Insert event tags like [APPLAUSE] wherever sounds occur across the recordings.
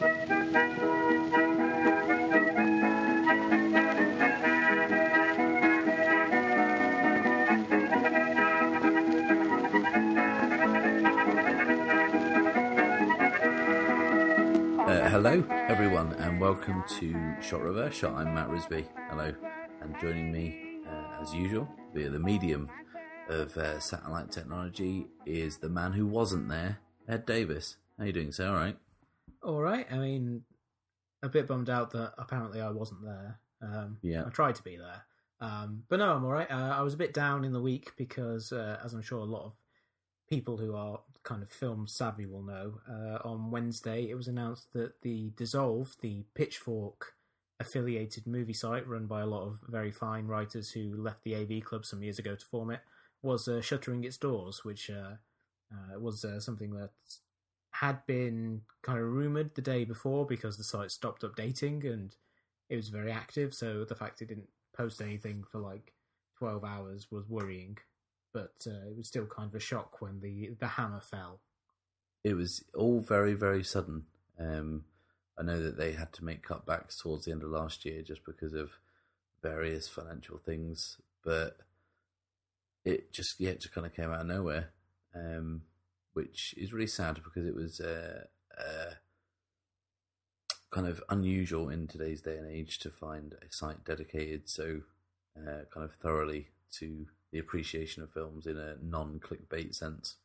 Uh, hello, everyone, and welcome to Shot Reverse Shot. I'm Matt Risby. Hello, and joining me, uh, as usual, via the medium of uh, satellite technology, is the man who wasn't there, Ed Davis. How you doing, sir? All right. All right. I mean, a bit bummed out that apparently I wasn't there. Um, Yeah. I tried to be there, um, but no, I'm all right. Uh, I was a bit down in the week because, uh, as I'm sure a lot of people who are kind of film savvy will know, uh, on Wednesday it was announced that the Dissolve, the Pitchfork affiliated movie site run by a lot of very fine writers who left the AV Club some years ago to form it, was uh, shuttering its doors, which uh, uh, was uh, something that had been kind of rumored the day before because the site stopped updating and it was very active. So the fact it didn't post anything for like 12 hours was worrying. But uh, it was still kind of a shock when the, the hammer fell. It was all very, very sudden. Um, I know that they had to make cutbacks towards the end of last year just because of various financial things, but it just yeah, it just kind of came out of nowhere, um, which is really sad because it was uh, uh, kind of unusual in today's day and age to find a site dedicated so uh, kind of thoroughly to the appreciation of films in a non-clickbait sense.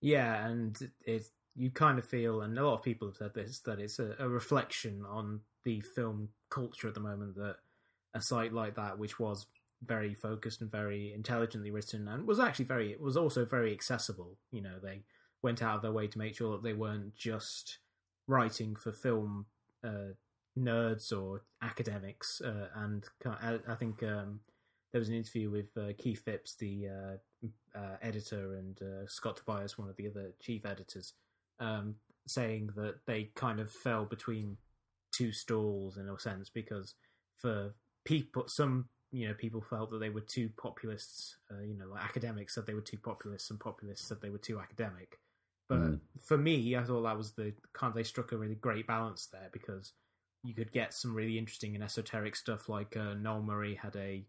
Yeah, and it you kind of feel, and a lot of people have said this, that it's a, a reflection on the film culture at the moment that a site like that, which was very focused and very intelligently written, and was actually very, it was also very accessible. You know, they went out of their way to make sure that they weren't just writing for film uh, nerds or academics, uh, and I, I think um, there was an interview with uh, Keith Phipps, the uh, uh, editor, and uh, Scott Tobias, one of the other chief editors, um, saying that they kind of fell between two stools in a sense because for people, some you know people felt that they were too populists. You know, like academics said they were too populist, and populists said they were too academic. But Mm. for me, I thought that was the kind of they struck a really great balance there because you could get some really interesting and esoteric stuff. Like uh, Noel Murray had a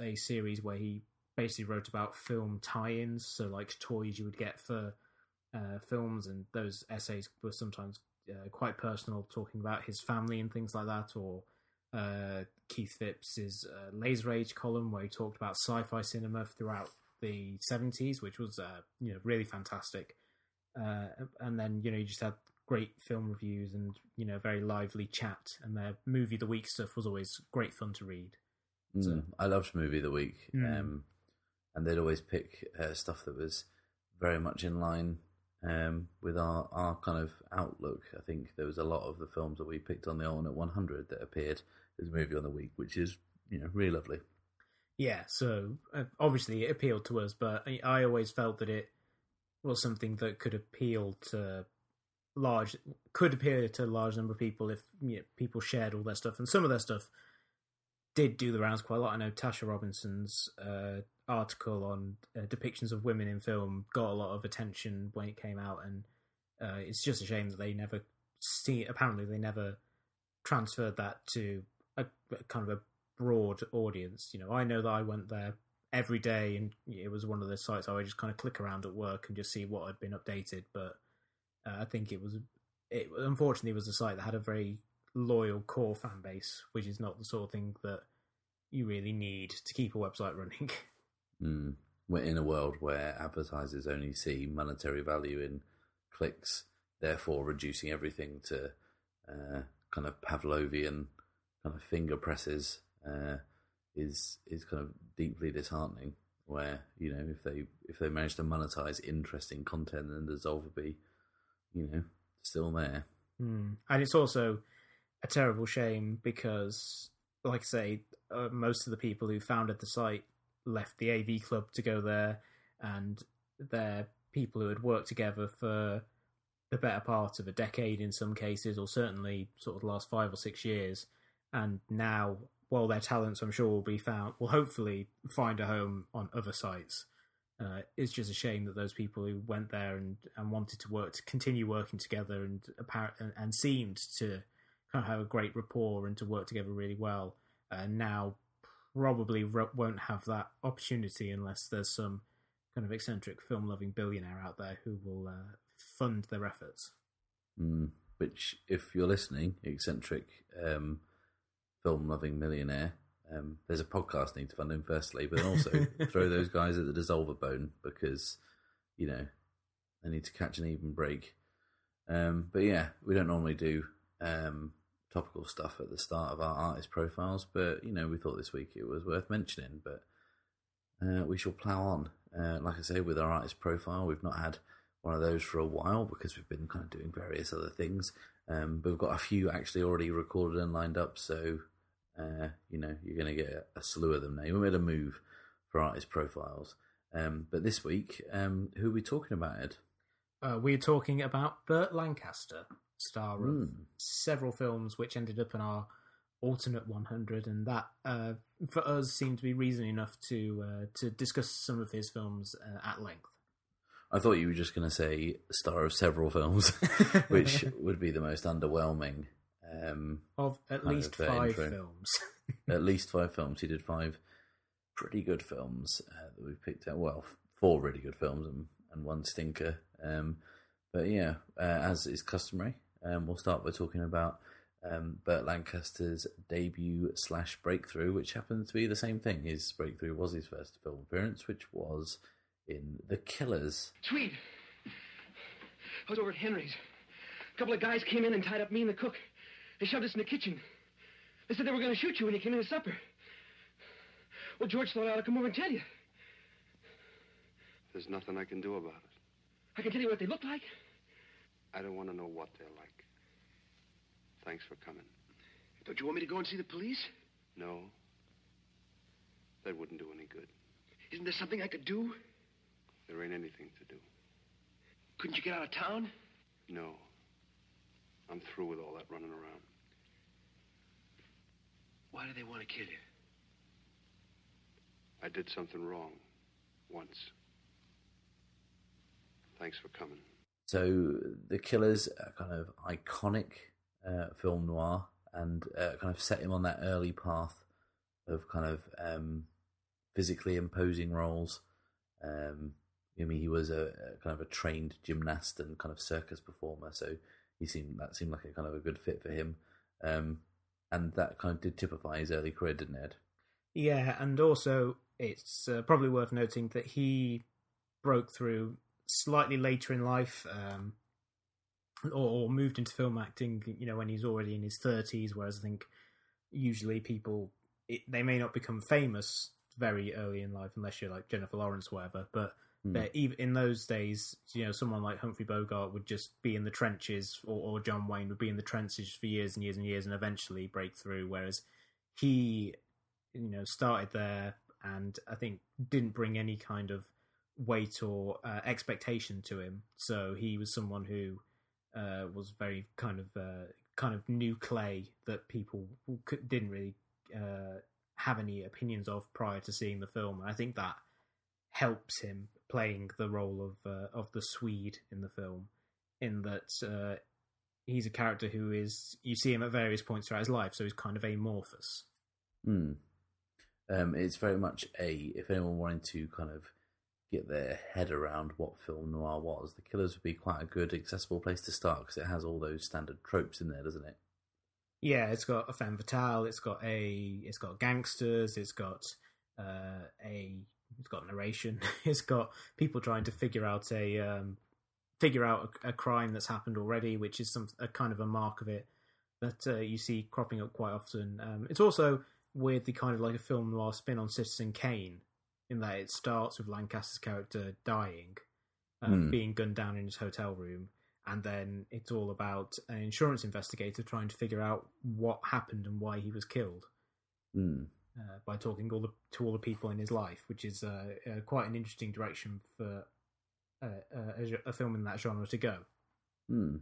a series where he basically wrote about film tie-ins, so like toys you would get for uh, films, and those essays were sometimes uh, quite personal, talking about his family and things like that, or uh, Keith Phipps's uh, Laser Age column where he talked about sci-fi cinema throughout the 70s, which was uh, you know really fantastic. Uh, and then you know you just had great film reviews and you know very lively chat, and their movie of the week stuff was always great fun to read. So- Mm, I loved movie of the week, Mm. um, and they'd always pick uh, stuff that was very much in line um, with our, our kind of outlook. I think there was a lot of the films that we picked on the Alternate 100 that appeared as movie on the week, which is you know really lovely. Yeah, so uh, obviously it appealed to us, but I, I always felt that it was something that could appeal to large, could appeal to a large number of people if you know, people shared all their stuff, and some of their stuff did do the rounds quite a lot. I know Tasha Robinson's uh, article on uh, depictions of women in film got a lot of attention when it came out, and uh, it's just a shame that they never see. Apparently, they never transferred that to a, a kind of a broad audience. You know, I know that I went there every day, and it was one of the sites I would just kind of click around at work and just see what had been updated. But uh, I think it was, it unfortunately was a site that had a very loyal core fan base, which is not the sort of thing that you really need to keep a website running. [LAUGHS] Mm. We're in a world where advertisers only see monetary value in clicks, therefore reducing everything to uh, kind of Pavlovian kind of finger presses uh, is is kind of deeply disheartening. Where you know if they if they manage to monetize interesting content, then Dissolve would be you know still there. Hmm. And it's also a terrible shame because, like I say, uh, most of the people who founded the site left the AV club to go there, and they're people who had worked together for the better part of a decade in some cases, or certainly sort of the last five or six years. And now, while their talents, I'm sure, will be found, will hopefully find a home on other sites. Uh, it's just a shame that those people who went there and, and wanted to work to continue working together and apparent and, and seemed to kind of have a great rapport and to work together really well. Uh, now probably won't have that opportunity unless there's some kind of eccentric film loving billionaire out there who will uh, fund their efforts. Mm, which, if you're listening, eccentric um, film loving millionaire, um, there's a podcast need to fund him firstly, but also [LAUGHS] throw those guys at the dissolver bone because you know they need to catch an even break. Um, but yeah, we don't normally do um, topical stuff at the start of our artist profiles, but you know we thought this week it was worth mentioning. But uh, we shall plough on. Uh, like I say, with our artist profile, we've not had one of those for a while because we've been kind of doing various other things. Um, but we've got a few actually already recorded and lined up, so uh, you know, you're going to get a slew of them now. We made a move for artist profiles. Um, but this week, um, who are we talking about, Ed? Uh, we're talking about Burt Lancaster, star of mm. several films which ended up in our alternate 100, and that uh, for us seemed to be reason enough to uh, to discuss some of his films uh, at length. I thought you were just going to say star of several films, [LAUGHS] which would be the most underwhelming um, of at least five intro. films. [LAUGHS] at least five films. He did five pretty good films uh, that we picked out. Well, four really good films and, and one stinker. Um, but yeah, uh, as is customary, um, we'll start by talking about um, Burt Lancaster's debut slash breakthrough, which happens to be the same thing. His breakthrough was his first film appearance, which was in The Killers. Swede, I was over at Henry's. A couple of guys came in and tied up me and the cook. They shoved us in the kitchen. They said they were going to shoot you when you came in to supper. Well, George thought I'd come over and tell you. There's nothing I can do about it. I can tell you what they look like. I don't want to know what they're like. Thanks for coming. Don't you want me to go and see the police? No. That wouldn't do any good. Isn't there something I could do? There ain't anything to do. Couldn't you get out of town? No. I'm through with all that running around. Why do they want to kill you? I did something wrong. Once. Thanks for coming. So, The Killers, a kind of iconic uh, film noir, and uh, kind of set him on that early path of kind of um, physically imposing roles. Um, I mean, he was a, a, kind of a trained gymnast and kind of circus performer, so he seemed that seemed like a kind of a good fit for him. Um, and that kind of did typify his early career, didn't it? Yeah, and also it's uh, probably worth noting that he broke through slightly later in life, um, or, or, moved into film acting. You know, when he's already in his thirties, whereas I think usually people it, they may not become famous very early in life unless you're like Jennifer Lawrence, or whatever. But Mm. Even in those days, you know, someone like Humphrey Bogart would just be in the trenches, or, or John Wayne would be in the trenches for years and years and years, and eventually break through. Whereas he, you know, started there, and I think didn't bring any kind of weight or uh, expectation to him. So he was someone who uh, was very kind of uh, kind of new clay that people could, didn't really uh, have any opinions of prior to seeing the film. And I think that helps him playing the role of uh, of the Swede in the film, in that uh, he's a character who is you see him at various points throughout his life, so he's kind of amorphous. Hmm. Um, it's very much a if anyone wanted to kind of get their head around what film noir was, The Killers would be quite a good accessible place to start because it has all those standard tropes in there, doesn't it? Yeah, it's got a femme fatale, it's got a, it's got gangsters, it's got uh, a it's got narration. [LAUGHS] it's got people trying to figure out a um, figure out a, a, crime that's happened already, which is some a kind of a mark of it that uh, you see cropping up quite often. Um, it's also weirdly kind of like a film noir spin on Citizen Kane, in that it starts with Lancaster's character dying, mm. being gunned down in his hotel room, and then it's all about an insurance investigator trying to figure out what happened and why he was killed. Mm uh, by talking all the, to all the people in his life, which is uh, uh, quite an interesting direction for uh, uh, a, a, film in that genre to go. Hmm.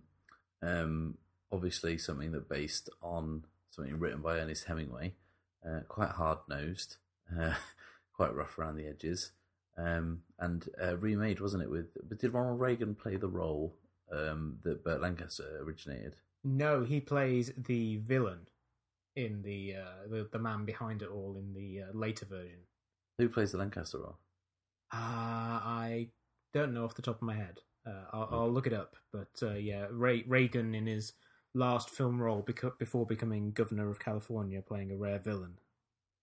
Um, obviously, something that based on something written by Ernest Hemingway, uh, quite hard nosed, [LAUGHS] quite rough around the edges. um, and uh, remade, wasn't it? With but did Ronald Reagan play the role um, that Burt Lancaster originated? No, he plays the villain in the uh, the, the man behind it all in the uh, later version. Who plays the Lancaster role? Uh, I don't know off the top of my head. Uh, I'll, I'll look it up. But uh, yeah, Ray, Reagan in his last film role beco- before becoming governor of California, playing a rare villain.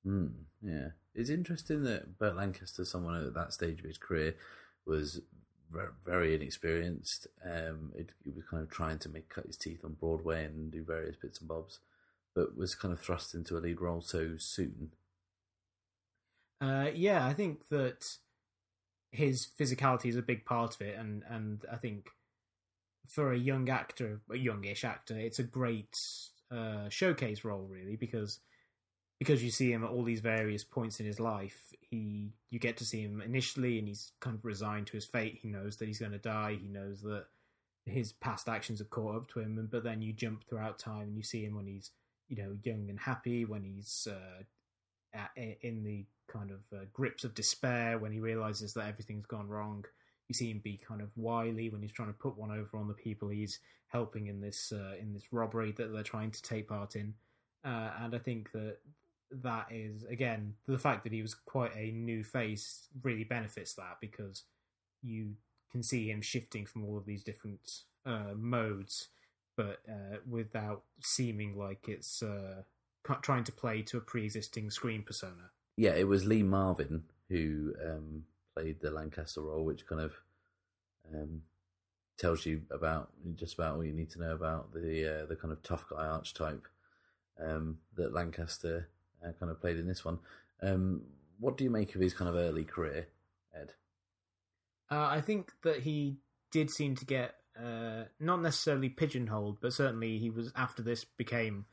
Hmm. yeah, it's interesting that Burt Lancaster, someone at that stage of his career, was ver- very inexperienced. Um, it, he was kind of trying to make cut his teeth on Broadway and do various bits and bobs, but was kind of thrust into a lead role so soon. Uh, yeah, I think that his physicality is a big part of it, and and I think for a young actor, a youngish actor, it's a great uh, showcase role, really, because because you see him at all these various points in his life. He you get to see him initially, and he's kind of resigned to his fate. He knows that he's going to die. He knows that his past actions have caught up to him. But then you jump throughout time, and you see him when he's you know young and happy, when he's uh, at, in the kind of uh, grips of despair when he realizes that everything's gone wrong. You see him be kind of wily when he's trying to put one over on the people he's helping in this uh, in this robbery that they're trying to take part in. Uh, and I think that that is again the fact that he was quite a new face really benefits that because you can see him shifting from all of these different uh, modes, but uh, without seeming like it's uh, trying to play to a pre-existing screen persona yeah, it was Lee Marvin who um, played the Lancaster role, which kind of um, tells you about just about all you need to know about the uh, the kind of tough guy archetype um, that Lancaster uh, kind of played in this one. Um, what do you make of his kind of early career, Ed? Uh, I think that he did seem to get uh, not necessarily pigeonholed, but certainly he was after this became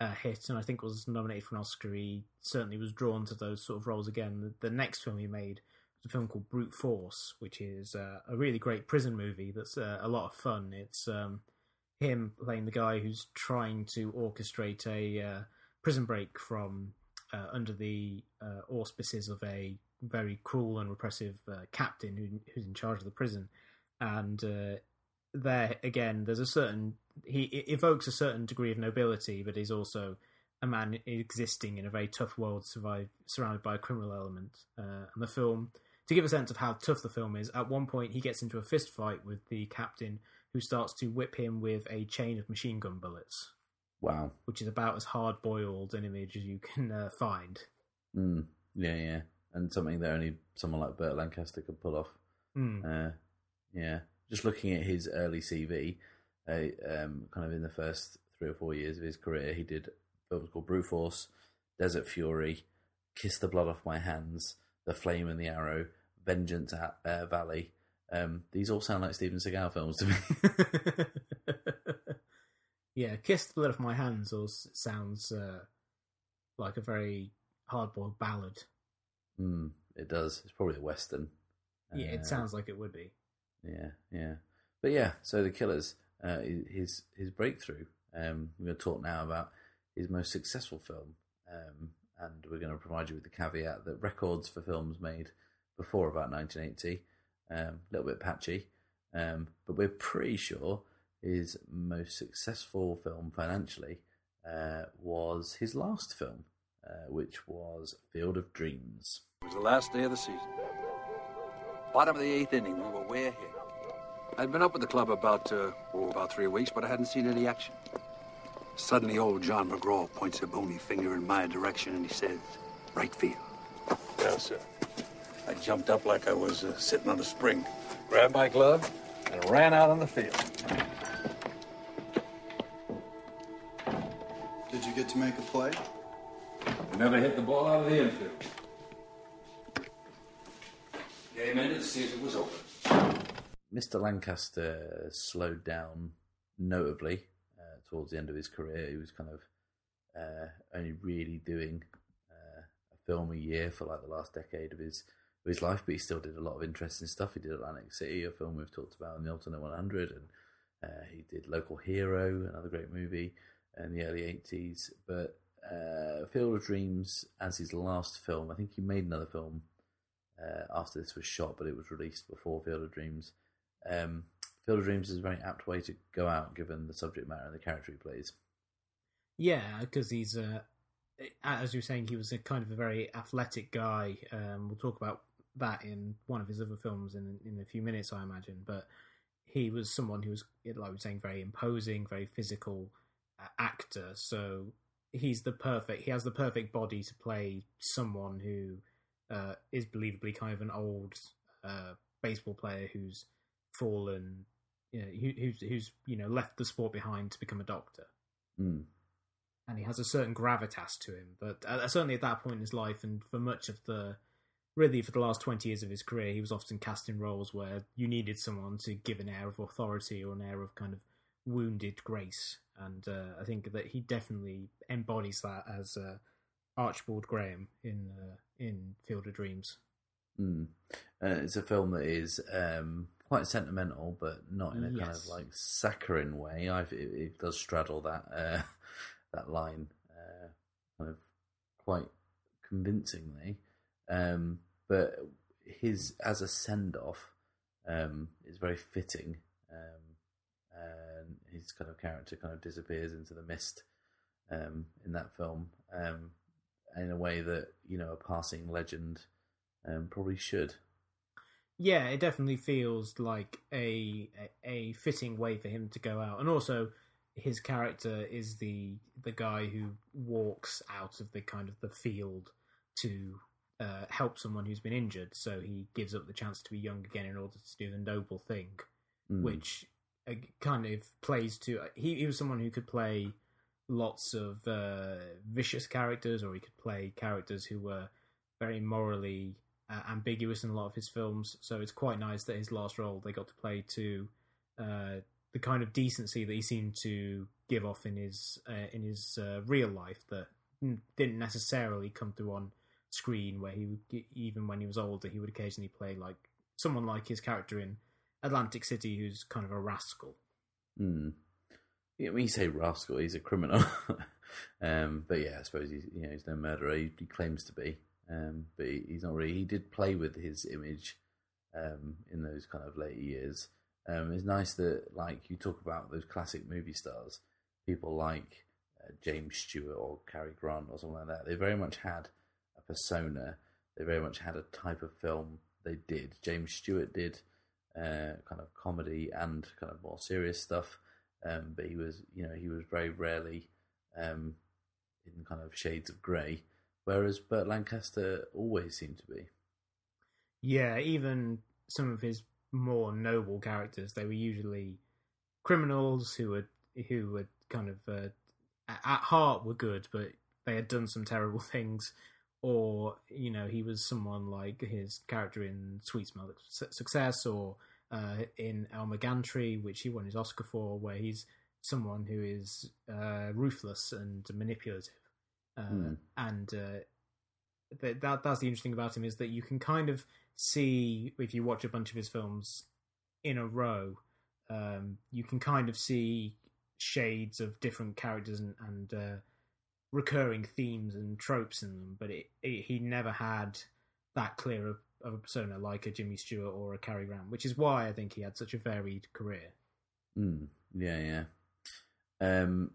a hit, and I think was nominated for an Oscar. He certainly was drawn to those sort of roles again. The, the next film he made was a film called Brute Force, which is uh, a really great prison movie that's uh, a lot of fun. It's um, him playing the guy who's trying to orchestrate a uh, prison break from uh, under the uh, auspices of a very cruel and repressive captain who, who's in charge of the prison, and there again, there's a certain he evokes a certain degree of nobility, but he's also a man existing in a very tough world, survive, surrounded by a criminal element. Uh, and the film, to give a sense of how tough the film is, at one point he gets into a fist fight with the captain, who starts to whip him with a chain of machine gun bullets. Wow, which is about as hard boiled an image as you can uh, find. Mm, yeah, yeah, and something that only someone like Burt Lancaster could pull off. Mm. Uh, yeah, just looking at his early CV, uh, um, kind of in the first three or four years of his career, he did films called Brute Force, Desert Fury, Kiss the Blood Off My Hands, The Flame and the Arrow, Vengeance at uh, Valley. Um, these all sound like Steven Seagal films to me. [LAUGHS] yeah, Kiss the Blood Off My Hands also sounds uh, like a very hard-boiled ballad. Mm, it does. It's probably a western. Yeah, it uh, sounds like it would be. Yeah, yeah. But yeah, so the Killers, uh, his his breakthrough. Um, we're going to talk now about his most successful film, um, and we're going to provide you with the caveat that records for films made before about 1980, um, a little bit patchy, um, but we're pretty sure his most successful film financially uh, was his last film, uh, which was Field of Dreams. It was the last day of the season. Bottom of the eighth inning, we were way ahead. I'd been up with the club about, uh, oh, about three weeks, but I hadn't seen any action. Suddenly, old John McGraw points a bony finger in my direction and he says, right field. Yes, sir. I jumped up like I was uh, sitting on a spring, grabbed my glove, and ran out on the field. Did you get to make a play? I never hit the ball out of the infield. The was. Mr. Lancaster slowed down notably uh, towards the end of his career. He was kind of uh, only really doing uh, a film a year for like the last decade of his of his life, but he still did a lot of interesting stuff. He did Atlantic City, a film we've talked about in the Alternate 100, and uh, he did Local Hero, another great movie in the early 80s. But uh, Field of Dreams, as his last film, I think he made another film uh, after this was shot, but it was released before Field of Dreams. Um, Field of Dreams is a very apt way to go out, given the subject matter and the character he plays. Yeah, because he's uh, as you were saying, he was a kind of a very athletic guy. Um, we'll talk about that in one of his other films in in a few minutes, I imagine. But he was someone who was, like we were saying, very imposing, very physical uh, actor. So he's the perfect. He has the perfect body to play someone who uh, is believably kind of an old uh, baseball player who's fallen, you know, who, who's who's you know left the sport behind to become a doctor. Mm. And he has a certain gravitas to him, but uh, certainly at that point in his life, and for much of the really for the last 20 years of his career, he was often cast in roles where you needed someone to give an air of authority or an air of kind of wounded grace. And uh, I think that he definitely embodies that as uh, Archibald Graham in uh, in Field of Dreams. Mm. it's a film that is um, quite sentimental, but not in a Yes. kind of like saccharine way. I've, it, it does straddle that uh, [LAUGHS] that line uh, kind of quite convincingly. Um, but his as a send off um, is very fitting. Um, and his kind of character kind of disappears into the mist um, in that film um, in a way that you know a passing legend um, probably should. Yeah, it definitely feels like a, a a fitting way for him to go out, and also his character is the the guy who walks out of the kind of the field to uh, help someone who's been injured. So he gives up the chance to be young again in order to do the noble thing, Mm. which uh, kind of plays to. He, he was someone who could play lots of uh, vicious characters, or he could play characters who were very morally uh, ambiguous in a lot of his films. So it's quite nice that his last role they got to play to uh, the kind of decency that he seemed to give off in his uh, in his uh, real life that didn't necessarily come through on screen. Where he would, even when he was older, he would occasionally play like someone like his character in Atlantic City, who's kind of a rascal. Mm. When you say rascal, he's a criminal. [LAUGHS] um, but yeah, I suppose he's you know he's no murderer. He, he claims to be, um, but he, he's not really. He did play with his image um, in those kind of later years. Um, it's nice that like you talk about those classic movie stars, people like uh, James Stewart or Cary Grant or something like that. They very much had a persona. They very much had a type of film they did. James Stewart did uh, kind of comedy and kind of more serious stuff. Um, but he was, you know, he was very rarely um, in kind of shades of grey, whereas Burt Lancaster always seemed to be. Yeah, even some of his more noble characters, they were usually criminals who were who were kind of uh, at heart were good, but they had done some terrible [LAUGHS] things. Or you know, he was someone like his character in Sweet Smell of Success, or uh, in Elmer Gantry, which he won his Oscar for, where he's someone who is uh, ruthless and manipulative, uh, Hmm. and uh, that, that that's the interesting about him is that you can kind of see if you watch a bunch of his films in a row, um, you can kind of see shades of different characters and, and uh, recurring themes and tropes in them. But it, it, he never had that clear of, a persona like a Jimmy Stewart or a Cary Grant, which is why I think he had such a varied career. Mm, yeah, yeah. Um,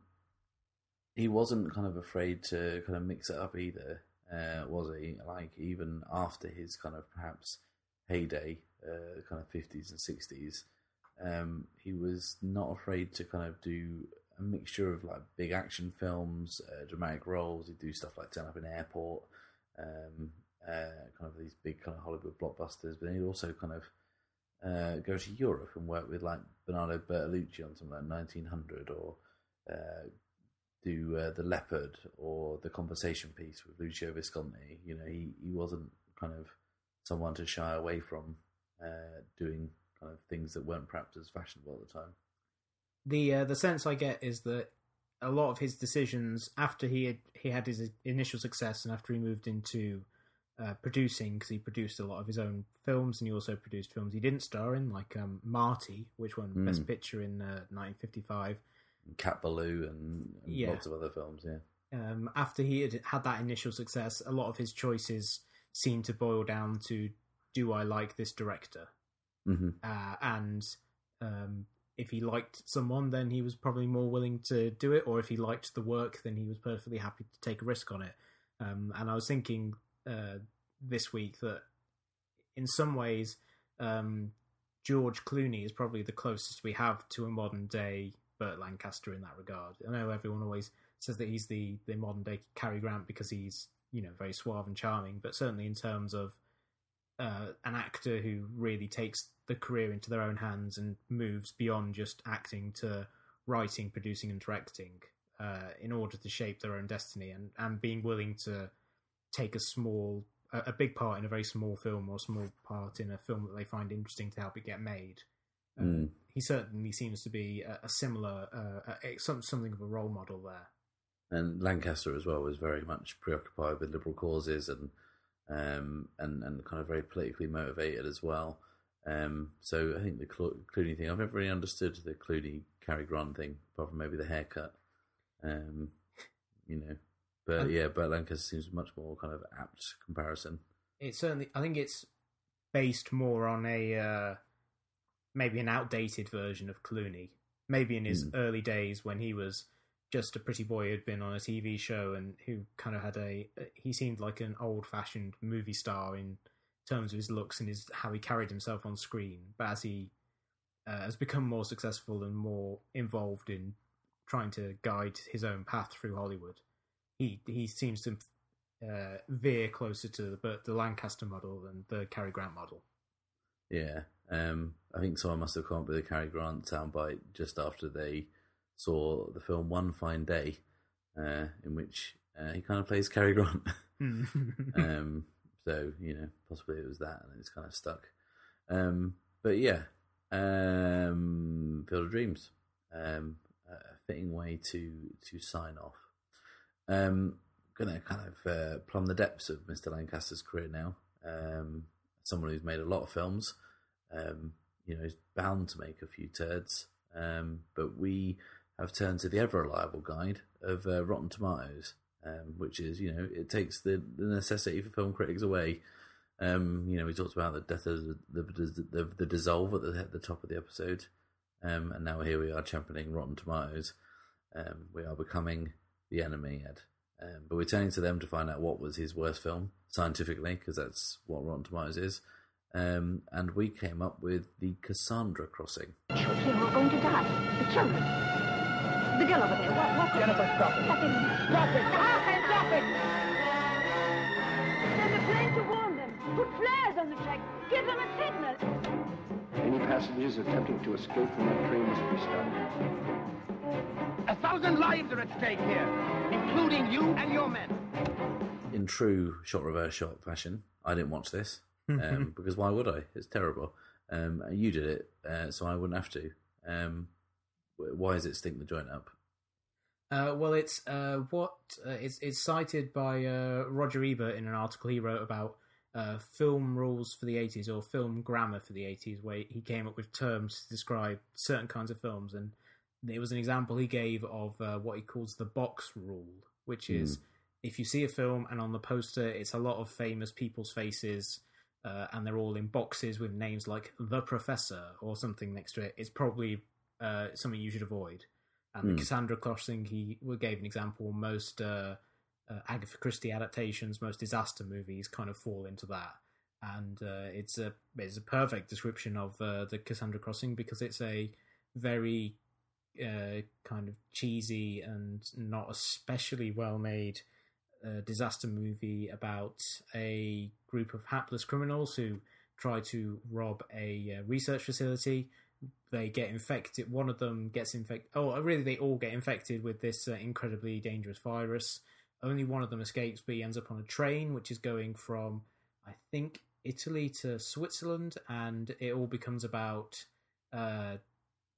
he wasn't kind of afraid to kind of mix it up either, uh, was he? Like even after his kind of perhaps heyday, uh, kind of fifties and sixties, um, he was not afraid to kind of do a mixture of like big action films, uh, dramatic roles. He'd do stuff like Turn Up in Airport, um, uh, kind of these big kind of Hollywood blockbusters. But he'd also kind of uh, go to Europe and work with like Bernardo Bertolucci on something like 1900 or uh, do uh, The Leopard or The Conversation Piece with Lucio Visconti. You know, he, he wasn't kind of someone to shy away from uh, doing kind of things that weren't perhaps as fashionable at the time. the uh, the sense I get is that a lot of his decisions after he had he had his initial success and after he moved into uh, producing because he produced a lot of his own films and he also produced films he didn't star in like um, Marty which won Hmm. Best Picture in uh, 1955 Cat Ballou and, and Yeah. lots of other films, yeah. um, after he had had that initial success, a lot of his choices seemed to boil down to do I like this director? hmm uh, and um, if he liked someone, then he was probably more willing to do it, or if he liked the work, then he was perfectly happy to take a risk on it. Um, and I was thinking uh, this week that in some ways, um, George Clooney is probably the closest we have to a modern day Burt Lancaster in that regard. I know everyone always says that he's the, the modern day Cary Grant because he's you know very suave and charming, but certainly in terms of uh, an actor who really takes the career into their own hands and moves beyond just acting to writing, producing, and directing uh, in order to shape their own destiny and, and being willing to take a small, a, a big part in a very small film or a small part in a film that they find interesting to help it get made. Uh, Mm. He certainly seems to be a, a similar, uh, a- some, something of a role model there. And Lancaster as well was very much preoccupied with liberal causes and um, and and kind of very politically motivated as well. Um, so I think the Clo- Clooney thing, I've never really understood the Clooney Cary Grant thing, apart from maybe the haircut. Um, you know, but Um, yeah, but Lancaster seems much more kind of apt comparison. it's certainly I think it's based more on a uh, maybe an outdated version of Clooney. Maybe in his Hmm. early days when he was just a pretty boy who'd been on a TV show and who kind of had a he seemed like an old fashioned movie star in terms of his looks and his how he carried himself on screen. But as he uh, has become more successful and more involved in trying to guide his own path through Hollywood, he he seems to uh, veer closer to the, the Lancaster model than the Cary Grant model. Yeah, um, I think someone must have come up with a Cary Grant soundbite just after they saw the film One Fine Day, uh, in which uh, he kind of plays Cary Grant. [LAUGHS] [LAUGHS] um, so you know, possibly it was that, and it's kind of stuck. Um, but yeah, um, Field of Dreams, um, a fitting way to to sign off. Um, gonna kind of uh, plumb the depths of Mr. Lancaster's career now. Um, someone who's made a lot of films, um, you know, is bound to make a few turds. Um, but we have turned to the ever reliable guide of uh, Rotten Tomatoes, um, which is, you know, it takes the, the necessity for film critics away. Um, you know, we talked about the death of the the, the, dissolve at the, at the top of the episode, um, and now here we are championing Rotten Tomatoes. We are becoming the enemy, Ed. Um, but we're turning to them to find out what was his worst film scientifically, because that's what Rotten Tomatoes is. Um, and we came up with the Cassandra Crossing. Children are going to die. The children. The girl over there. What? What? Jennifer, stop it. Stop it. Stop it. Stop it. Stop it. Send a plane to warn them. Put flares on the track. Give them a signal. Any passengers attempting to escape from that train must be stopped. A thousand lives are at stake here, including you and your men. In true shot reverse shot fashion, I didn't watch this um, [LAUGHS] because why would I? It's terrible. Um, you did it, uh, so I wouldn't have to. Um, why does it stink the joint up? Uh, well, it's uh, what uh, it's it's cited by uh, Roger Ebert in an article he wrote about uh, film rules for the '80s or film grammar for the '80s, where he came up with terms to describe certain kinds of films, and it was an example he gave of uh, what he calls the box rule, which is if you see a film and on the poster it's a lot of famous people's faces. Uh, and they're all in boxes with names like the Professor or something next to it. It's probably uh, something you should avoid. And the Cassandra Crossing, he gave an example. Most uh, uh, Agatha Christie adaptations, most disaster movies, kind of fall into that. And uh, it's a it's a perfect description of uh, the Cassandra Crossing because it's a very uh, kind of cheesy and not especially well made uh, disaster movie about a group of hapless criminals who try to rob a uh, research facility they get infected. One of them gets infected. Oh, really? They all get infected with this uh, incredibly dangerous virus. Only one of them escapes, but he ends up on a train which is going from, I think, Italy to Switzerland, and it all becomes about uh,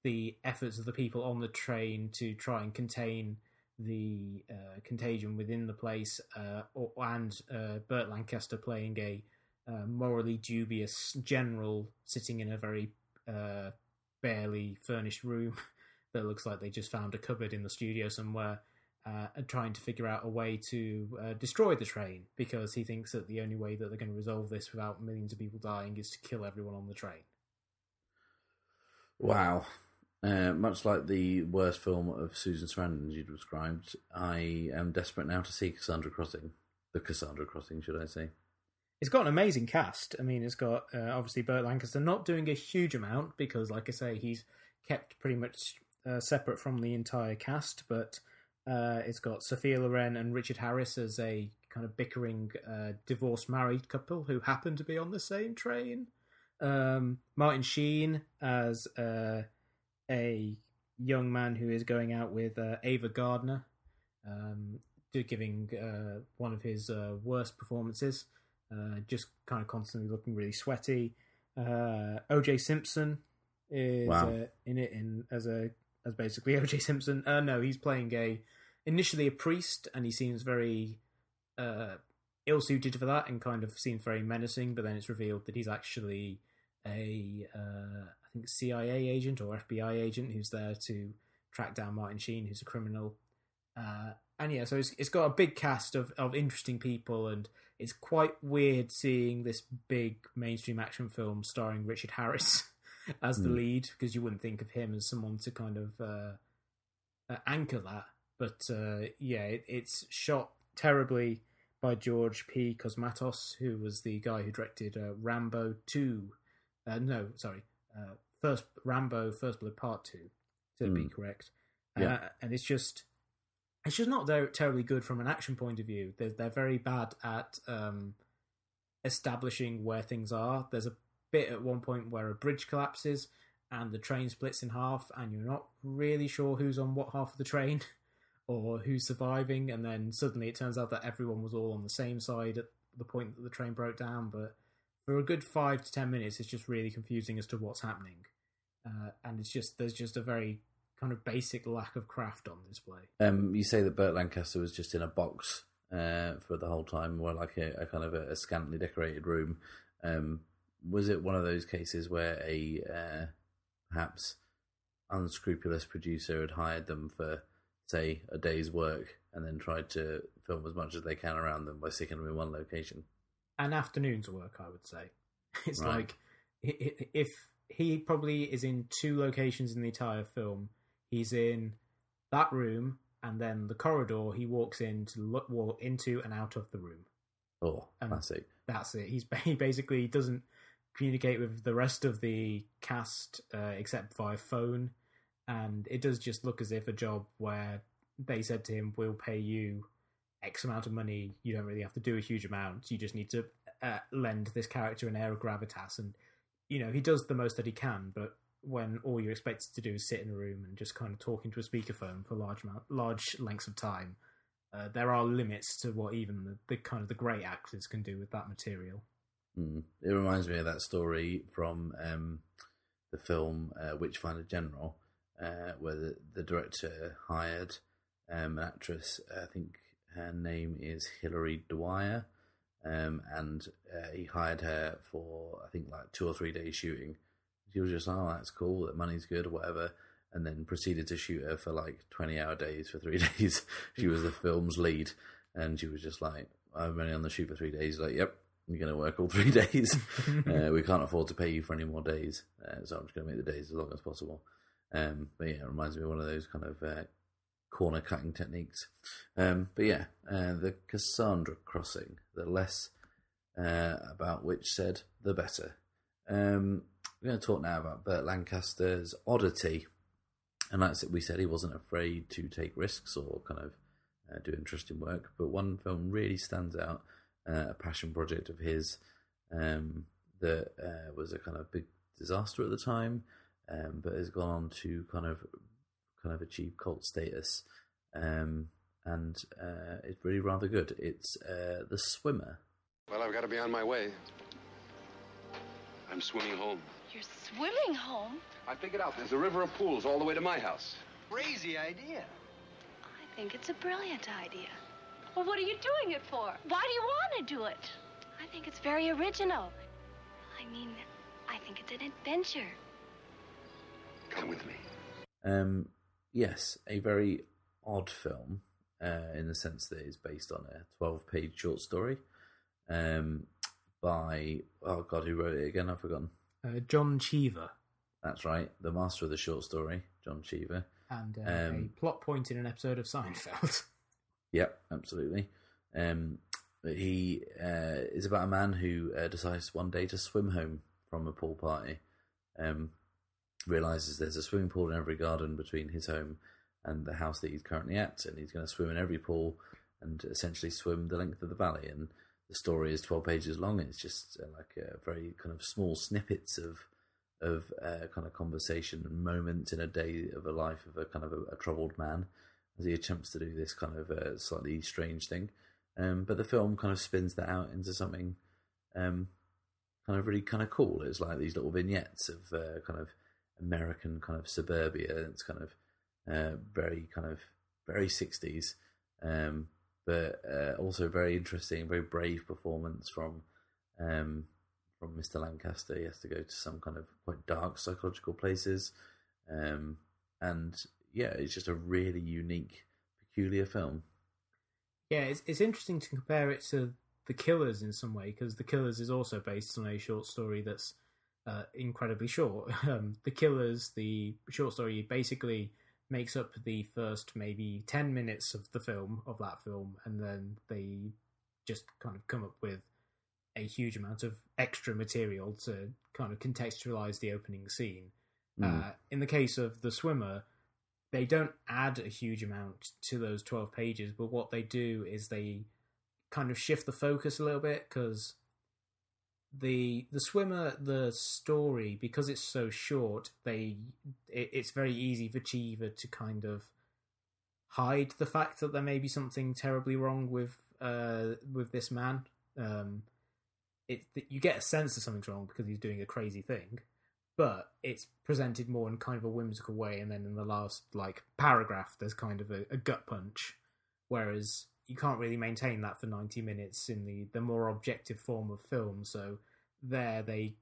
the efforts of the people on the train to try and contain the uh, contagion within the place, uh, or, and uh, Lancaster playing a uh, morally dubious general sitting in a very uh, barely furnished room [LAUGHS] that looks like they just found a cupboard in the studio somewhere. uh, and trying to figure out a way to destroy the train because he thinks that the only way that they're going to resolve this without millions of people dying is to kill everyone on the train. Wow. Uh, much like the worst film of Susan Sarandon you described, I am desperate now to see Cassandra Crossing. The Cassandra Crossing, should I say? It's got an amazing cast. I mean, it's got uh, obviously Burt Lancaster not doing a huge amount because, like I say, he's kept pretty much uh, separate from the entire cast. But uh, it's got Sophia Loren and Richard Harris as a kind of bickering uh, divorced married couple who happen to be on the same train. Um, Martin Sheen as uh, a young man who is going out with uh, Ava Gardner, um, giving uh, one of his uh, worst performances, uh, just kind of constantly looking really sweaty. Uh, OJ Simpson is Wow. uh, in it in as a as basically [LAUGHS] OJ Simpson. Uh, no, he's playing a initially a priest, and he seems very uh, ill suited for that, and kind of seems very menacing. But then it's revealed that he's actually a uh, I think CIA agent or FBI agent who's there to track down Martin Sheen, who's a criminal. Uh, and yeah, so it's, it's got a big cast of, of interesting people, and it's quite weird seeing this big mainstream action film starring Richard Harris [LAUGHS] as the Hmm. lead because you wouldn't think of him as someone to kind of uh, uh, anchor that. But uh, yeah, it, it's shot terribly by George P. Cosmatos, who was the guy who directed uh, Rambo 2. Uh, no, sorry. Uh, first Rambo First Blood Part 2, to be Mm. correct. Yeah. Uh, and it's just it's just not ter- terribly good from an action point of view. They're, they're very bad at um, establishing where things are. There's a bit at one point where a bridge collapses and the train splits in half, and you're not really sure who's on what half of the train [LAUGHS] or who's surviving. And then suddenly it turns out that everyone was all on the same side at the point that the train broke down. But for a good five to ten minutes, it's just really confusing as to what's happening. Uh, and it's just there's just a very kind of basic lack of craft on display. Um, you say that Burt Lancaster was just in a box uh, for the whole time, or like a, a kind of a, a scantily decorated room. Um, was it one of those cases where a uh, perhaps unscrupulous producer had hired them for, say, a day's work and then tried to film as much as they can around them by sticking them in one location? An afternoon's work, I would say. [LAUGHS] It's Right. like if he probably is in two locations in the entire film. He's in that room, and then the corridor he walks in to look walk into and out of the room. Oh, and that's it. That's it. He's [LAUGHS] he basically doesn't communicate with the rest of the cast uh, except via phone, and it does just look as if a job where they said to him, "We'll pay you X amount of money. You don't really have to do a huge amount. You just need to uh, lend this character an air of gravitas." And you know, he does the most that he can, but when all you're expected to do is sit in a room and just kind of talk into a speakerphone for large amount, large lengths of time, uh, there are limits to what even the, the kind of the great actors can do with that material. Mm. It reminds me of that story from um, the film uh, Witchfinder General, uh, where the, the director hired um, an actress. I think her name is Hilary Dwyer, um, and uh, he hired her for I think like two or three days shooting. She was just, oh, that's cool. That money's good, or whatever. And then proceeded to shoot her for like twenty-hour days for three [LAUGHS] days. she was the film's lead, and she was just like, "I'm only on the shoot for three days." Like, yep, you're going to work all [LAUGHS] three days. [LAUGHS] uh, we can't afford to pay you for any more days, uh, so I'm just going to make the days as long as possible. Um, but yeah, it reminds me of one of those kind of uh, corner cutting techniques. Um, but yeah, uh, the Cassandra crossing, the less uh, about which said, the better. Um, we're going to talk now about Burt Lancaster's oddity. And that's it. We said he wasn't afraid to take risks or kind of uh, do interesting work. But one film really stands out, uh, a passion project of his um, that uh, was a kind of big disaster at the time, um, but has gone on to kind of kind of achieve cult status, um, and uh, it's really rather good. It's uh, The Swimmer. Well, I've got to be on my way. I'm swimming home. You're swimming home? I figured out there's a river of pools all the way to my house. Crazy idea. I think it's a brilliant idea. Well, what are you doing it for? Why do you want to do it? I think it's very original. I mean, I think it's an adventure. Come with me. Um, yes, a very odd film. uh, in the sense that it's based on a 12 page short story um, by, oh God, who wrote it again? I've forgotten. Uh, John Cheever. That's right, the master of the short story, John Cheever. And uh, Um, a plot point in an episode of Seinfeld. [LAUGHS] Yep, absolutely. Um, he uh, is about a man who uh, decides one day to swim home from a pool party. Um, realizes there's a swimming pool in every garden between his home and the house that he's currently at, and he's going to swim in every pool and essentially swim the length of the valley. And the story is twelve pages long. It's just uh, like a very kind of small snippets of of uh, kind of conversation and moments in a day of a life of a kind of a, a troubled man as he attempts to do this kind of uh, slightly strange thing. Um, but the film kind of spins that out into something um, kind of really kind of cool. It's like these little vignettes of uh, kind of American kind of suburbia. It's kind of uh, very kind of very sixties, um, but uh, also very interesting, very brave performance from um, from Mr. Lancaster. He has to go to some kind of quite dark psychological places, um, and yeah, it's just a really unique, peculiar film. Yeah, it's it's interesting to compare it to The Killers in some way because The Killers is also based on a short story that's uh, incredibly short. [LAUGHS] Um, the Killers, the short story, basically makes up the first maybe ten minutes of the film of that film, and then they just kind of come up with a huge amount of extra material to kind of contextualize the opening scene. Mm. Uh, in the case of the swimmer, they don't add a huge amount to those 12 pages, but what they do is they kind of shift the focus a little bit because the the swimmer the story because it's so short they it, it's very easy for Cheever to kind of hide the fact that there may be something terribly wrong with uh with this man. Um it you get a sense that something's wrong because he's doing a crazy thing but it's presented more in kind of a whimsical way and then in the last like paragraph there's kind of a, a gut punch. Whereas you can't really maintain that for 90 minutes in the the more objective form of film so there they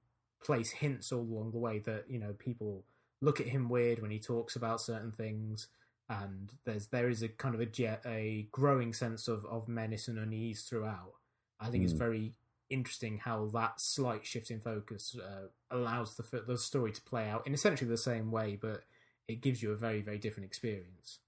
place hints all along the way that you know people look at him weird when he talks about certain things and there's there is a kind of a jet a growing sense of of menace and unease throughout i think it's Mm. very interesting how that slight shift in focus uh, allows the the story to play out in essentially the same way, but it gives you a very very different experience.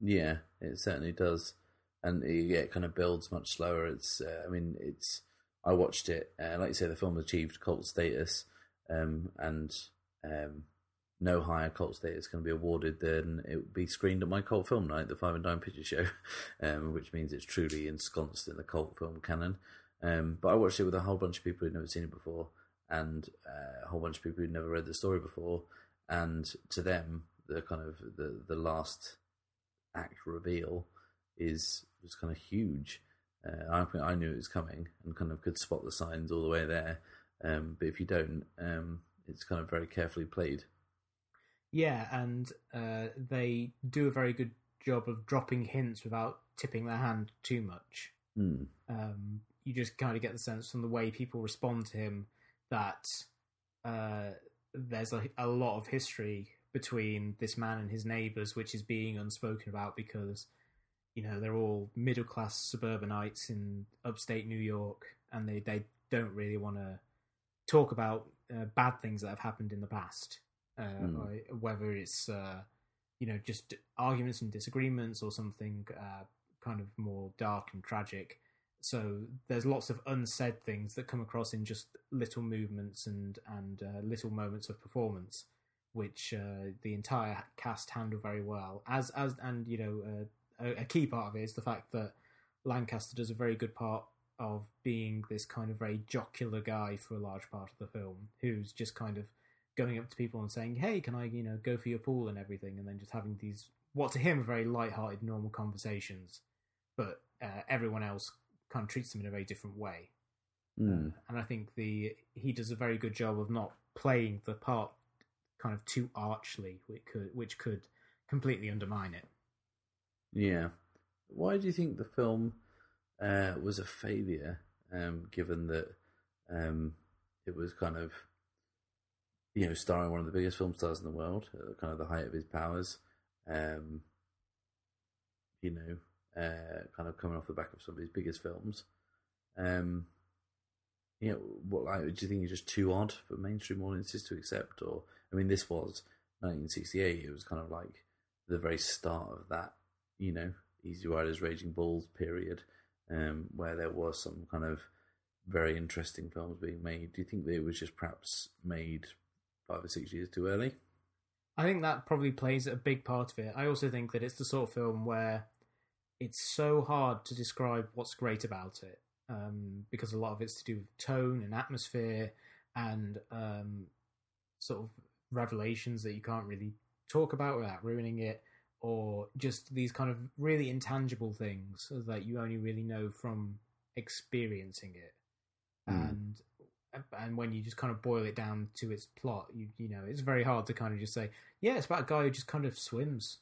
Yeah, it certainly does, and yeah, it kind of builds much slower. It's, uh, I mean, it's. I watched it, uh, like you say, the film achieved cult status, um, and um, no higher cult status can be awarded than it would be screened at my cult film night, the Five and Dime Picture Show, [LAUGHS] um, which means it's truly ensconced in the cult film canon. Um, but I watched it with a whole bunch of people who'd never seen it before, and uh, a whole bunch of people who'd never read the story before, and to them, the kind of the the last act reveal is was kind of huge. Uh, I I knew it was coming and kind of could spot the signs all the way there. Um, but if you don't, um, it's kind of very carefully played. Yeah, and uh, they do a very good job of dropping hints without tipping their hand too much. Hmm. Um, you just kind of get the sense from the way people respond to him that uh, there's a, a lot of history between this man and his neighbors, which is being unspoken about because you know they're all middle class suburbanites in upstate New York, and they they don't really want to talk about uh, bad things that have happened in the past, uh, Mm. or whether it's uh, you know just arguments and disagreements or something uh, kind of more dark and tragic. So there's lots of unsaid things that come across in just little movements and and uh, little moments of performance, which uh, the entire cast handle very well. As as and you know uh, a, a key part of it is the fact that Lancaster does a very good part of being this kind of very jocular guy for a large part of the film, who's just kind of going up to people and saying, "Hey, can I, you know, go for your pool and everything?" and then just having these what to him are very light-hearted, normal conversations, but uh, everyone else kind of treats them in a very different way. Hmm. And I think the he does a very good job of not playing the part kind of too archly, which could which could completely undermine it. Yeah. Why do you think the film uh, was a failure, um, given that um, it was kind of, you know, starring one of the biggest film stars in the world, kind of the height of his powers? Um, you know, uh, kind of coming off the back of some of his biggest films. Um, you know, what like, do you think it's just too odd for mainstream audiences to accept? Or, I mean, this was 1968. It was kind of like the very start of that, you know, Easy Riders, Raging Bulls period, um, where there was some kind of very interesting films being made. Do you think that it was just perhaps made five or six years too early? I think that probably plays a big part of it. I also think that it's the sort of film where it's so hard to describe what's great about it um, because a lot of it's to do with tone and atmosphere and um, sort of revelations that you can't really talk about without ruining it, or just these kind of really intangible things that you only really know from experiencing it. Mm. And and when you just kind of boil it down to its plot, you you know it's very hard to kind of just say, yeah, it's about a guy who just kind of swims,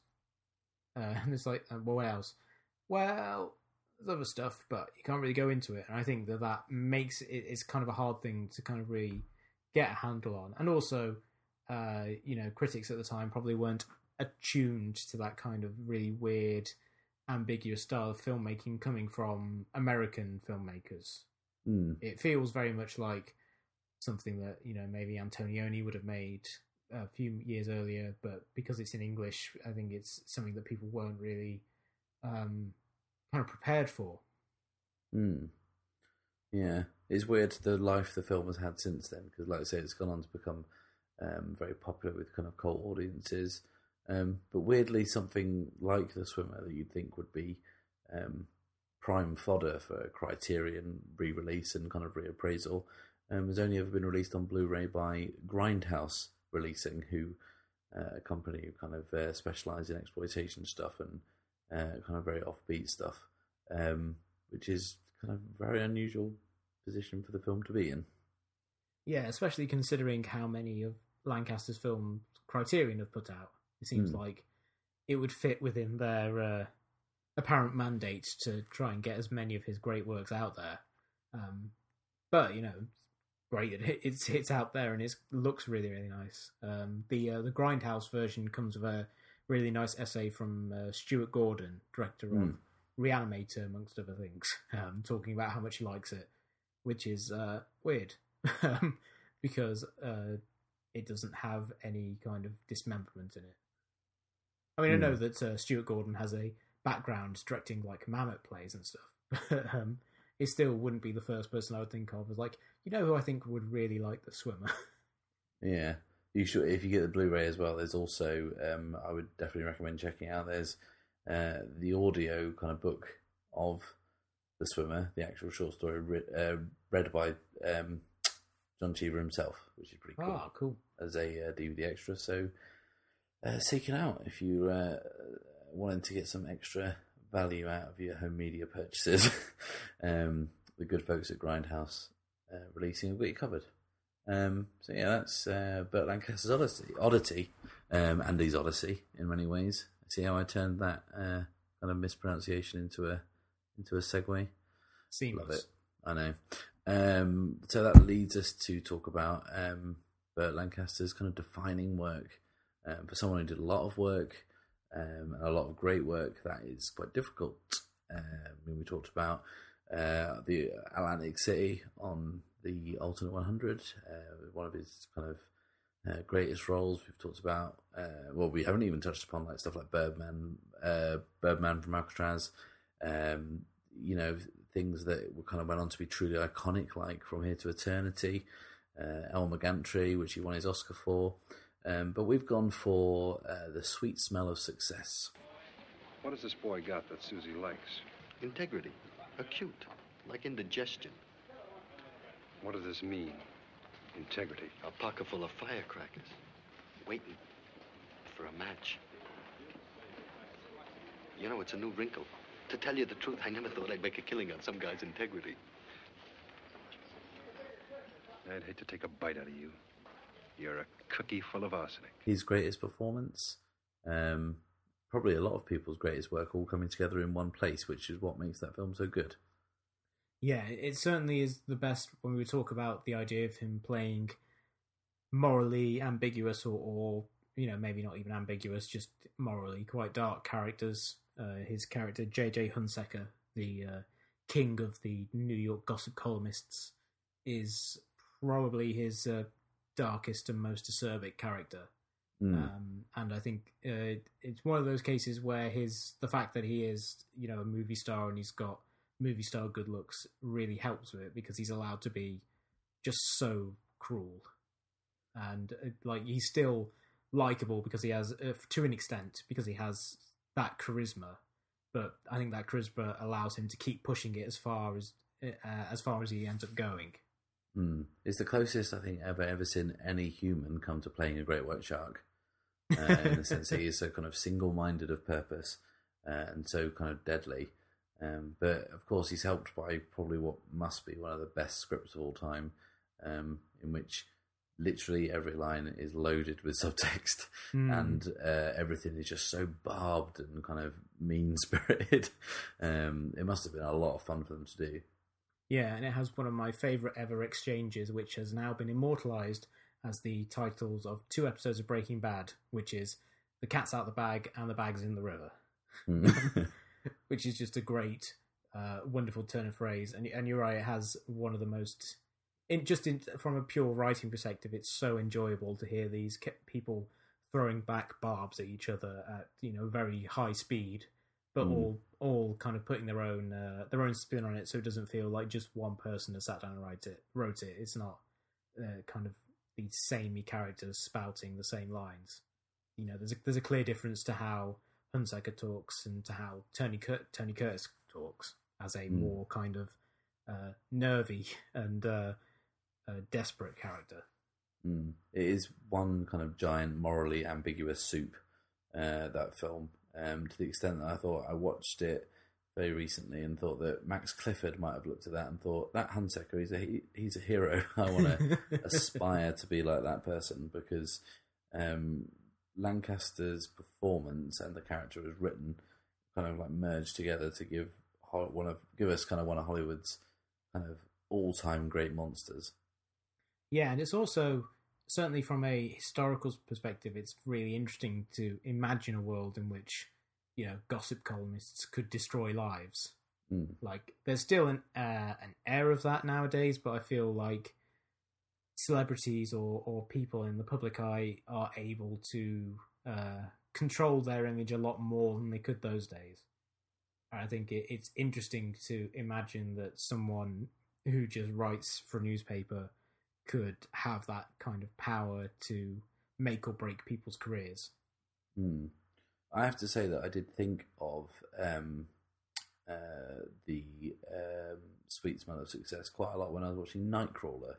uh, [LAUGHS] and it's like, well, what else? Well, there's other stuff, but you can't really go into it. And I think that that makes it it's kind of a hard thing to kind of really get a handle on. And also, uh, you know, critics at the time probably weren't attuned to that kind of really weird, ambiguous style of filmmaking coming from American filmmakers. Mm. It feels very much like something that you know maybe Antonioni would have made a few years earlier, but because it's in English, I think it's something that people weren't really um, kind of prepared for. Mm. Yeah, it's weird the life the film has had since then because, like I say, it's gone on to become um, very popular with kind of cult audiences. Um, but weirdly, something like The Swimmer that you'd think would be um, prime fodder for Criterion re-release and kind of reappraisal um, has only ever been released on Blu-ray by Grindhouse Releasing, who uh, a company who kind of uh, specialise in exploitation stuff and uh, kind of very offbeat stuff, um, which is kind of very unusual position for the film to be in. Yeah, especially considering how many of Lancaster's films Criterion have put out. It seems Hmm. like it would fit within their uh, apparent mandate to try and get as many of his great works out there. Um, but you know, great that it- it's it's out there and it looks really really nice. Um, the uh, the Grindhouse version comes with a really nice essay from uh, Stuart Gordon, director of Hmm. Re-Animator, amongst other things, [LAUGHS] um, talking about how much he likes it, which is uh, weird [LAUGHS] um, because uh, it doesn't have any kind of dismemberment in it. I mean, I know Hmm. that uh, Stuart Gordon has a background directing like Mamet plays and stuff, [LAUGHS] but um, it still wouldn't be the first person I would think of as like, you know, who I think would really like the swimmer. [LAUGHS] Yeah, you should. If you get the Blu-ray as well, there's also um, I would definitely recommend checking out. There's uh, the audio kind of book of the swimmer, the actual short story re- uh, read by um, John Cheever himself, which is pretty cool Ah, cool. as a uh, DVD extra. So uh, seek it out if you uh, wanting to get some extra value out of your home media purchases. [LAUGHS] um, the good folks at Grindhouse uh, releasing have got you covered. Um, so yeah, that's uh, Burt Lancaster's Odyssey, Oddity, um, Andy's Odyssey in many ways. See how I turned that uh, kind of mispronunciation into a into a segue. Seamless. Love it. I know. Um, so that leads us to talk about um, Burt Lancaster's kind of defining work. Um, for someone who did a lot of work um, and a lot of great work, that is quite difficult. Um, we talked about uh, the Atlantic City on the Alternate 100, uh, one of his kind of uh, greatest roles. We've talked about, uh, well, we haven't even touched upon like stuff like Birdman, uh, Birdman from Alcatraz, um, you know, things that kind of went on to be truly iconic, like From Here to Eternity, uh, Elmer Gantry, which he won his Oscar for. Um, but we've gone for uh, The Sweet Smell of Success. What has this boy got that Susie likes? Integrity. Acute. Like indigestion. What does this mean? Integrity. A pocket full of firecrackers. Waiting for a match. You know, it's a new wrinkle. To tell you the truth, I never thought I'd make a killing on some guy's integrity. I'd hate to take a bite out of you. You're a cookie full of arsenic. His greatest performance, um, probably a lot of people's greatest work, all coming together in one place, which is what makes that film so good. Yeah, it certainly is the best when we talk about the idea of him playing morally ambiguous or, or you know, maybe not even ambiguous, just morally quite dark characters. uh, his character J.J. Hunsecker, the uh, king of the New York gossip columnists, is probably his uh, darkest and most acerbic character. Mm. Um, and I think uh, it's one of those cases where his the fact that he is you know a movie star and he's got movie star good looks really helps with it because he's allowed to be just so cruel and uh, like he's still likable because he has uh, to an extent because he has that charisma but I think that charisma allows him to keep pushing it as far as uh, as far as he ends up going. Mm. It's the closest I think ever ever seen any human come to playing a great white shark. Uh, in the sense he is so kind of single-minded of purpose uh, and so kind of deadly. Um, but of course, he's helped by probably what must be one of the best scripts of all time, um, in which literally every line is loaded with subtext Mm. and uh, everything is just so barbed and kind of mean spirited. [LAUGHS] um, it must have been a lot of fun for them to do. Yeah, and it has one of my favourite ever exchanges, which has now been immortalised as the titles of two episodes of Breaking Bad, which is "The cat's out the bag" and "The bag's in the river," Mm. [LAUGHS] [LAUGHS] which is just a great, uh, wonderful turn of phrase. And and you're right, it has one of the most, in just in, from a pure writing perspective, it's so enjoyable to hear these ke- people throwing back barbs at each other at you know very high speed, but Mm. all all kind of putting their own uh, their own spin on it, so it doesn't feel like just one person has sat down and write it wrote it. It's not uh, kind of the samey characters spouting the same lines. You know, there's a there's a clear difference to how Hunsecker talks and to how Tony Cur- Tony Curtis talks as a Mm. more kind of uh, nervy [LAUGHS] and uh, uh, desperate character. Mm. It is one kind of giant morally ambiguous soup. Uh, that film, um, to the extent that I thought I watched it very recently and thought that Max Clifford might have looked at that and thought that Hunsecker he's a he- he's a hero. [LAUGHS] I want to [LAUGHS] aspire to be like that person because um, Lancaster's performance and the character was written kind of like merged together to give one of give us kind of one of Hollywood's kind of all time great monsters. Yeah, and it's also certainly from a historical perspective, it's really interesting to imagine a world in which you know gossip columnists could destroy lives. Mm. Like, there's still an uh, an air of that nowadays, but I feel like celebrities or or people in the public eye are able to uh, control their image a lot more than they could those days. And I think it, it's interesting to imagine that someone who just writes for a newspaper could have that kind of power to make or break people's careers. Hmm. I have to say that I did think of um, uh, the um, Sweet Smell of Success quite a lot when I was watching Nightcrawler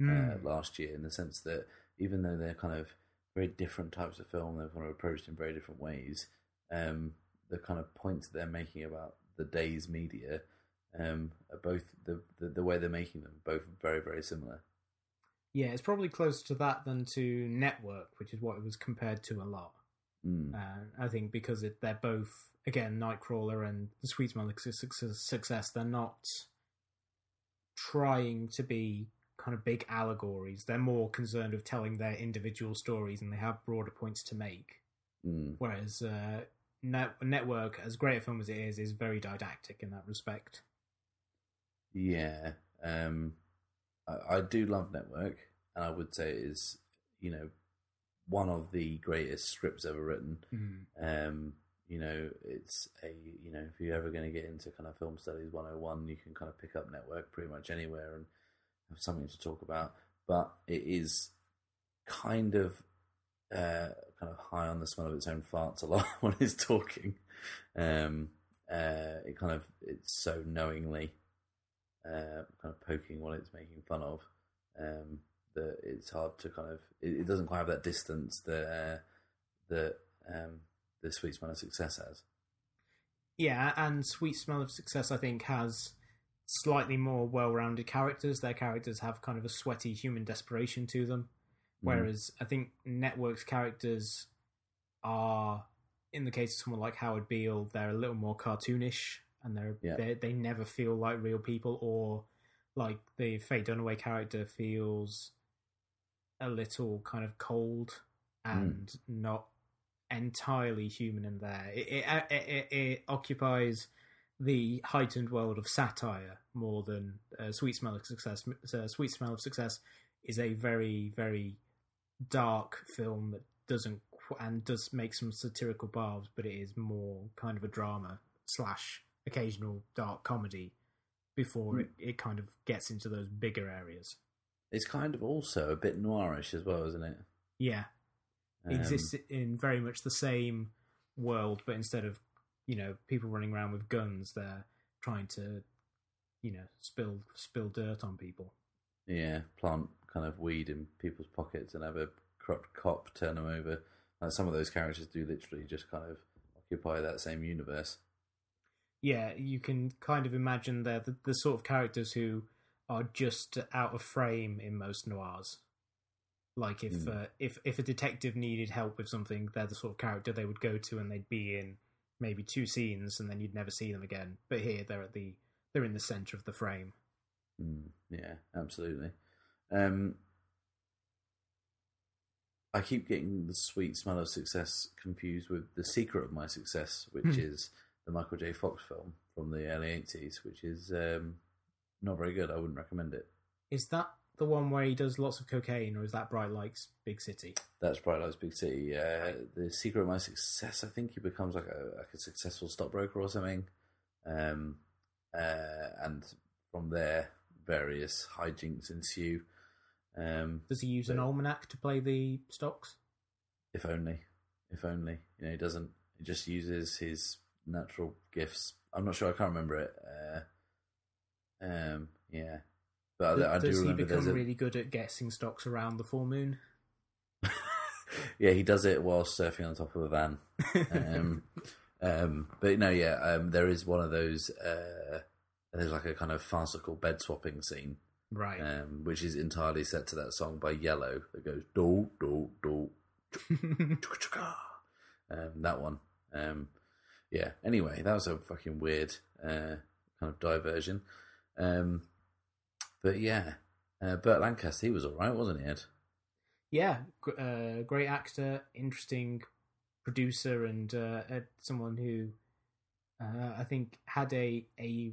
uh, Mm. last year, in the sense that even though they're kind of very different types of film, they're kind of approached in very different ways. Um, the kind of points that they're making about the day's media um, are both the, the the way they're making them both very very similar. Yeah, it's probably closer to that than to Network, which is what it was compared to a lot. Mm. Uh, I think because it, they're both again Nightcrawler and the Sweet Success. Success, They're not trying to be kind of big allegories. They're more concerned with telling their individual stories, and they have broader points to make. Mm. Whereas uh, Net- Network, as great a film as it is, is very didactic in that respect. Yeah, um, I, I do love Network, and I would say it is, you know, one of the greatest scripts ever written. Mm. Um, you know, it's a, you know, if you're ever going to get into kind of film studies 101, you can kind of pick up Network pretty much anywhere and have something to talk about. But it is kind of, uh, kind of high on the smell of its own farts a lot [LAUGHS] when it's talking. Um, uh, it kind of, it's so knowingly uh, kind of poking what it's making fun of. Um, that it's hard to kind of it, it doesn't quite have that distance that uh, that um, the sweet smell of success has. Yeah, and Sweet Smell of Success, I think, has slightly more well rounded characters. Their characters have kind of a sweaty human desperation to them. Whereas I think Network's characters are, in the case of someone like Howard Beale, they're a little more cartoonish and they're, Yeah. they they never feel like real people or like the Faye Dunaway character feels a little kind of cold and not entirely human in there. It it, it, it, it occupies the heightened world of satire more than uh, Sweet Smell of Success. Uh, Sweet Smell of Success is a very very dark film that doesn't and does make some satirical barbs, but it is more kind of a drama slash occasional dark comedy before Hmm. it, it kind of gets into those bigger areas. It's kind of also a bit noirish as well, isn't it? Yeah, Um, exists in very much the same world, but instead of you know people running around with guns, they're trying to you know spill spill dirt on people. Yeah, plant kind of weed in people's pockets and have a corrupt cop turn them over. Like some of those characters do literally just kind of occupy that same universe. Yeah, you can kind of imagine they're the, the sort of characters who are just out of frame in most noirs. Like if Hmm. uh, if if a detective needed help with something, they're the sort of character they would go to, and they'd be in maybe two scenes, and then you'd never see them again. But here, they're at the they're in the center of the frame. Mm, yeah, absolutely. Um, I keep getting the sweet smell of success confused with the secret of my success, which Hmm. is the Michael J. Fox film from the early eighties, which is um, not very good. I wouldn't recommend it. Is that the one where he does lots of cocaine, or is that Bright Lights Big City? That's Bright Lights Big City. Uh, the secret of my success, I think he becomes like a like a successful stockbroker or something, um, uh, and from there various hijinks ensue. Um, Does he use an almanac to play the stocks? If only, if only. You know, he doesn't. He just uses his natural gifts. I'm not sure. I can't remember it. Uh, um, yeah, but I, I do Does he remember become there's a really good at guessing stocks around the full moon? [LAUGHS] yeah, he does it while surfing on top of a van. Um, [LAUGHS] um, but no, yeah, um, there is one of those. Uh, there's like a kind of farcical bed swapping scene, Right. um, which is entirely set to that song by Yello that goes do do do. Um, that one. Um, yeah. Anyway, that was a fucking weird uh, kind of diversion. Um, but yeah, uh, Burt Lancaster, he was all right, wasn't he, Ed? yeah, uh, great actor, interesting producer, and uh, someone who uh, I think had a a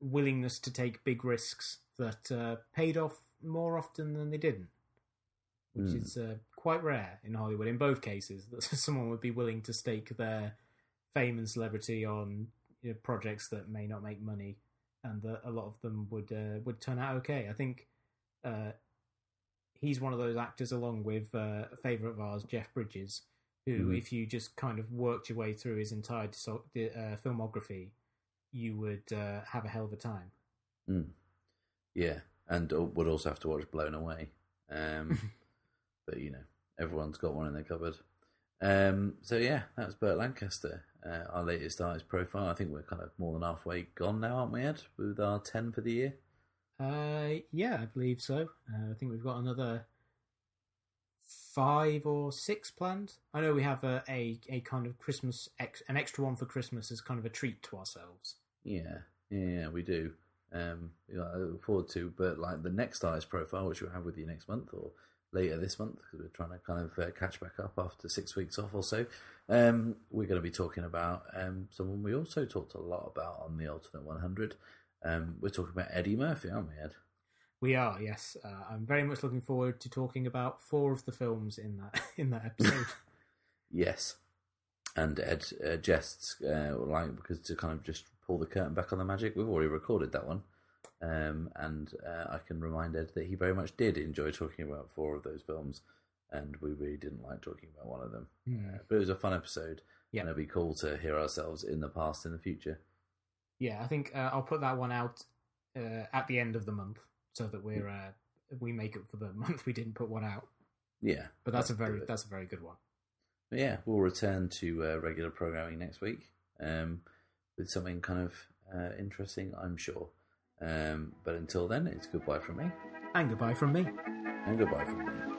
willingness to take big risks that uh, paid off more often than they didn't, which Hmm. is uh, quite rare in Hollywood. In both cases, [LAUGHS] that someone would be willing to stake their fame and celebrity on you know, projects that may not make money, and that a lot of them would uh, would turn out okay. I think. Uh, he's one of those actors, along with uh, a favorite of ours, Jeff Bridges, who, Mhm. if you just kind of worked your way through his entire diso- uh, filmography, you would uh, have a hell of a time. Mm. Yeah, and uh, would also have to watch Blown Away. Um, [LAUGHS] but you know, everyone's got one in their cupboard. Um, so yeah, that's Burt Lancaster, uh, our latest artist profile. I think we're kind of more than halfway gone now, aren't we, Ed? With our ten for the year. Uh, yeah, I believe so. Uh, I think we've got another five or six planned. I know we have a a, a kind of Christmas ex- an extra one for Christmas as kind of a treat to ourselves. Yeah, yeah, we do. Um, I look forward to, but like the next artist profile, which we'll have with you next month or later this month, because we're trying to kind of uh, catch back up after six weeks off or so. Um, we're going to be talking about um, someone we also talked a lot about on the alternate 100. Um, we're talking about Eddie Murphy, aren't we, Ed? We are, yes. Uh, I'm very much looking forward to talking about four of the films in that [LAUGHS] in that episode. [LAUGHS] Yes. And Ed uh, jests, uh, like, because to kind of just pull the curtain back on the magic, we've already recorded that one. Um, and uh, I can remind Ed that he very much did enjoy talking about four of those films, and we really didn't like talking about one of them. Hmm. Uh, but it was a fun episode, Yeah. and it'd be cool to hear ourselves in the past in the future. Yeah, I think uh, I'll put that one out uh, at the end of the month so that we're uh, we make up for the [LAUGHS] month we didn't put one out. Yeah, But that's a very that's a very good one. But yeah, we'll return to uh, regular programming next week um, with something kind of uh, interesting, I'm sure. Um, but until then, it's goodbye from me And goodbye from me. and goodbye from me.